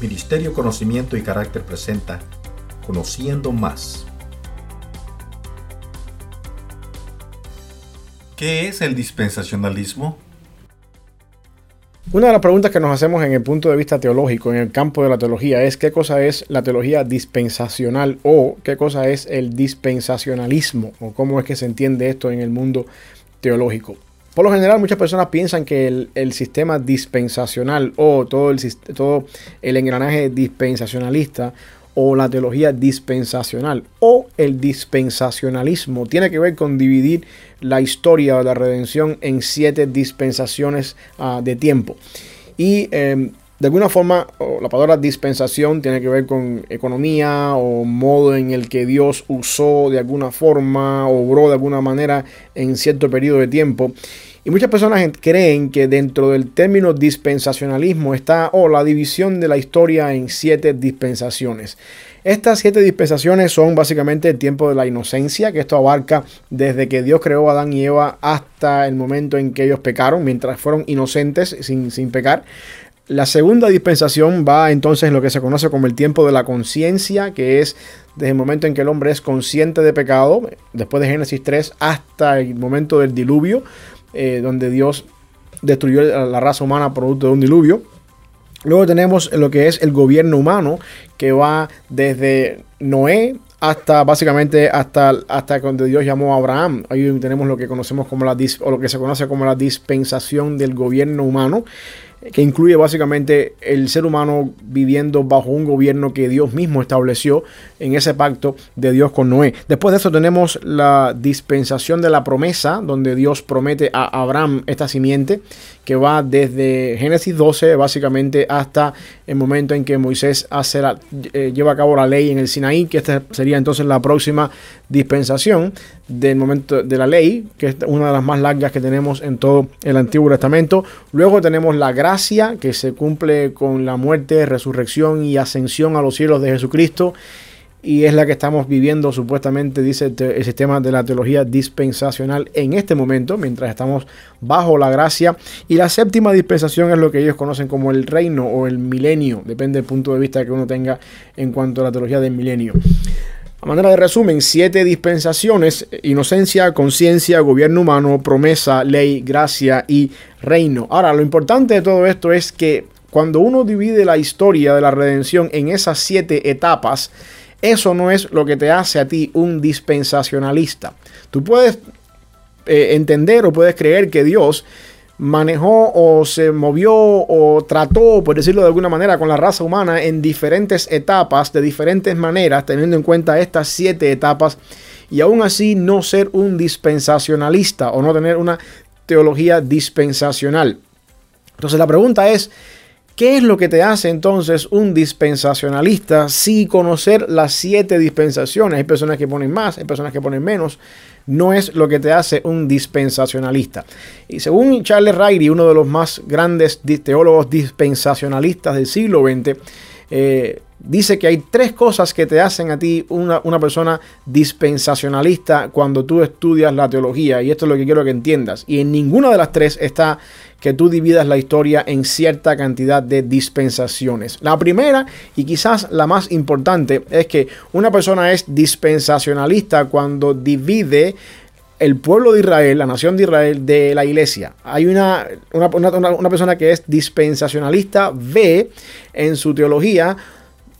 Ministerio Conocimiento y Carácter presenta Conociendo Más. ¿Qué es el dispensacionalismo? Una de las preguntas que nos hacemos en el punto de vista teológico, en el campo de la teología, es qué cosa es la teología dispensacional o qué cosa es el dispensacionalismo o cómo es que se entiende esto en el mundo teológico. Por lo general, muchas personas piensan que el, sistema dispensacional o todo el, todo el engranaje dispensacionalista o la teología dispensacional o el dispensacionalismo tiene que ver con dividir la historia de la redención en siete dispensaciones ah, de tiempo. Y em, de alguna forma la palabra dispensación tiene que ver con economía o modo en el que Dios usó de alguna forma, obró de alguna manera en cierto periodo de tiempo. Y muchas personas creen que dentro del término dispensacionalismo está o la división de la historia en siete dispensaciones. Estas siete dispensaciones son básicamente el tiempo de la inocencia, que esto abarca desde que Dios creó a Adán y Eva hasta el momento en que ellos pecaron, mientras fueron inocentes sin, sin pecar. La segunda dispensación va entonces en lo que se conoce como el tiempo de la conciencia, que es desde el momento en que el hombre es consciente de pecado, después de Génesis 3, hasta el momento del diluvio. Eh, donde Dios destruyó la raza humana producto de un diluvio. Luego tenemos lo que es el gobierno humano, que va desde Noé hasta básicamente hasta, hasta cuando Dios llamó a Abraham. Ahí tenemos lo que conocemos como la o lo que se conoce como la dispensación del gobierno humano que incluye básicamente el ser humano viviendo bajo un gobierno que Dios mismo estableció en ese pacto de Dios con Noé. Después de eso tenemos la dispensación de la promesa, donde Dios promete a Abraham esta simiente, que va desde Génesis 12 básicamente hasta el momento en que Moisés hace eh, lleva a cabo la ley en el Sinaí, que esta sería entonces la próxima dispensación del momento de la ley, que es una de las más largas que tenemos en todo el Antiguo Testamento. Luego tenemos la gracia, que se cumple con la muerte, resurrección y ascensión a los cielos de Jesucristo y es la que estamos viviendo supuestamente, dice el sistema de la teología dispensacional en este momento, mientras estamos bajo la gracia. Y la séptima dispensación es lo que ellos conocen como el reino o el milenio, depende del punto de vista que uno tenga en cuanto a la teología del milenio. A manera de resumen, siete dispensaciones, inocencia, conciencia, gobierno humano, promesa, ley, gracia y reino. Ahora, lo importante de todo esto es que cuando uno divide la historia de la redención en esas siete etapas, eso no es lo que te hace a ti un dispensacionalista. Tú puedes eh, entender o puedes creer que Dios manejó o se movió o trató, por decirlo de alguna manera, con la raza humana en diferentes etapas, de diferentes maneras, teniendo en cuenta estas siete etapas, y aún así no ser un dispensacionalista o no tener una teología dispensacional. Entonces la pregunta es, ¿Qué es lo que te hace entonces un dispensacionalista si conocer las siete dispensaciones? Hay personas que ponen más, hay personas que ponen menos. No es lo que te hace un dispensacionalista. Y según Charles Riley, uno de los más grandes teólogos dispensacionalistas del siglo XX, eh, dice que hay tres cosas que te hacen a ti una, una, persona dispensacionalista cuando tú estudias la teología. Y esto es lo que quiero que entiendas. Y en ninguna de las tres está que tú dividas la historia en cierta cantidad de dispensaciones. La primera y quizás la más importante es que una persona es dispensacionalista cuando divide el pueblo de Israel, la nación de Israel, de la iglesia. Hay una, una, persona que es dispensacionalista, ve en su teología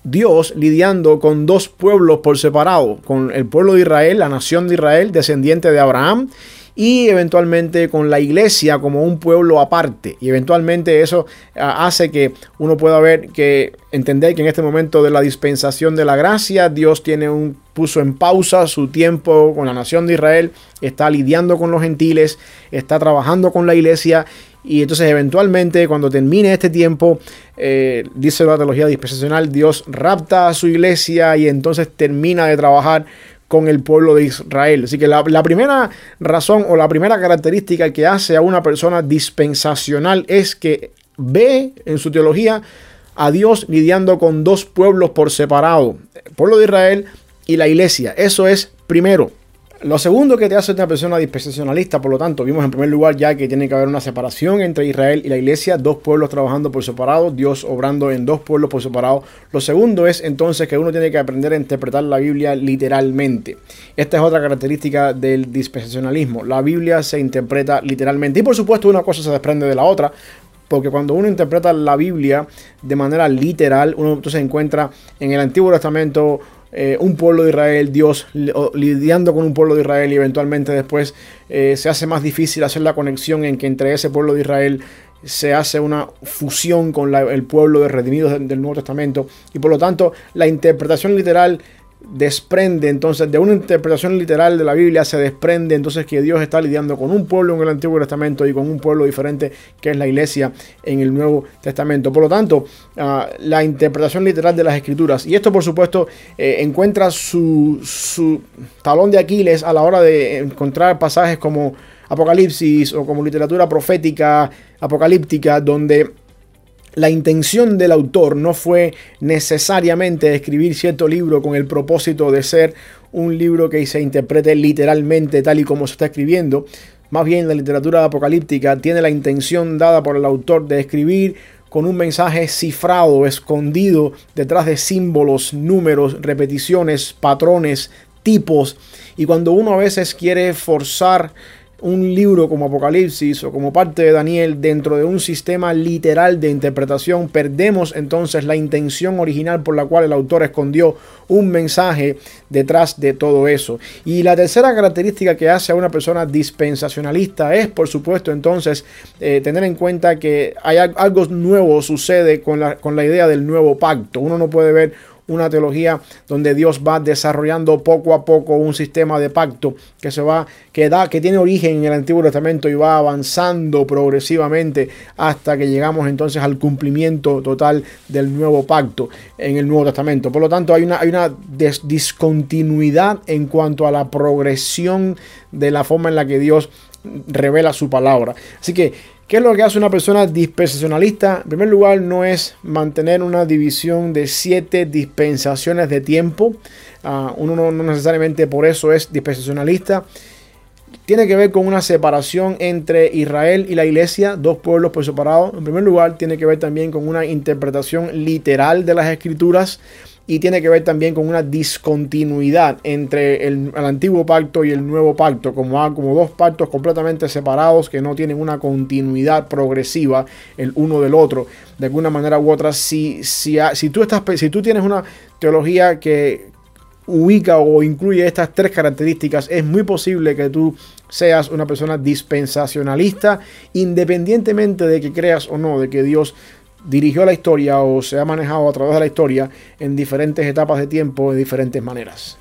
Dios lidiando con dos pueblos por separado, con el pueblo de Israel, la nación de Israel, descendiente de Abraham, y eventualmente con la iglesia como un pueblo aparte. Y eventualmente eso ah, hace que uno pueda ver que entender que en este momento de la dispensación de la gracia, Dios tiene un puso en pausa su tiempo con la nación de Israel, está lidiando con los gentiles, está trabajando con la iglesia y entonces eventualmente cuando termine este tiempo, eh, dice la teología dispensacional, Dios rapta a su iglesia y entonces termina de trabajar con el pueblo de Israel. Así que la, primera razón o la primera característica que hace a una persona dispensacional es que ve en su teología a Dios lidiando con dos pueblos por separado, el pueblo de Israel y la iglesia. Eso es primero. Lo segundo que te hace una persona dispensacionalista, por lo tanto, vimos en primer lugar ya que tiene que haber una separación entre Israel y la iglesia, dos pueblos trabajando por separado, Dios obrando en dos pueblos por separado. Lo segundo es entonces que uno tiene que aprender a interpretar la Biblia literalmente. Esta es otra característica del dispensacionalismo. La Biblia se interpreta literalmente. Y por supuesto una cosa se desprende de la otra. Porque cuando uno interpreta la Biblia de manera literal, uno entonces encuentra en el Antiguo Testamento eh, un pueblo de Israel, Dios lidiando con un pueblo de Israel y eventualmente después eh, se hace más difícil hacer la conexión en que entre ese pueblo de Israel se hace una fusión con el pueblo de redimidos del Nuevo Testamento. Y por lo tanto la interpretación literal desprende entonces de una interpretación literal de la Biblia se desprende entonces que Dios está lidiando con un pueblo en el Antiguo Testamento y con un pueblo diferente que es la iglesia en el Nuevo Testamento. Por lo tanto, ah, la interpretación literal de las escrituras y esto por supuesto eh, encuentra su, su talón de Aquiles a la hora de encontrar pasajes como Apocalipsis o como literatura profética apocalíptica donde la intención del autor no fue necesariamente escribir cierto libro con el propósito de ser un libro que se interprete literalmente tal y como se está escribiendo. Más bien la literatura apocalíptica tiene la intención dada por el autor de escribir con un mensaje cifrado, escondido detrás de símbolos, números, repeticiones, patrones, tipos. Y cuando uno a veces quiere forzar un libro como Apocalipsis o como parte de Daniel dentro de un sistema literal de interpretación, perdemos entonces la intención original por la cual el autor escondió un mensaje detrás de todo eso. Y la tercera característica que hace a una persona dispensacionalista es, por supuesto, entonces eh, tener en cuenta que hay algo nuevo sucede con la, con la idea del nuevo pacto. Uno no puede ver una teología donde Dios va desarrollando poco a poco un sistema de pacto que se va que da que tiene origen en el Antiguo Testamento y va avanzando progresivamente hasta que llegamos entonces al cumplimiento total del nuevo pacto en el Nuevo Testamento. Por lo tanto, hay una, hay una discontinuidad en cuanto a la progresión de la forma en la que Dios revela su palabra. Así que ¿Qué es lo que hace una persona dispensacionalista? En primer lugar, no es mantener una división de siete dispensaciones de tiempo. Ah, uno no, necesariamente por eso es dispensacionalista. Tiene que ver con una separación entre Israel y la iglesia, dos pueblos por separado. En primer lugar, tiene que ver también con una interpretación literal de las escrituras y tiene que ver también con una discontinuidad entre el, antiguo pacto y el nuevo pacto, como, como dos pactos completamente separados que no tienen una continuidad progresiva el uno del otro, de alguna manera u otra. Si, si, si, tú, estás, si tú tienes una teología que ubica o incluye estas tres características, es muy posible que tú seas una persona dispensacionalista, independientemente de que creas o no de que Dios dirigió la historia o se ha manejado a través de la historia en diferentes etapas de tiempo de diferentes maneras.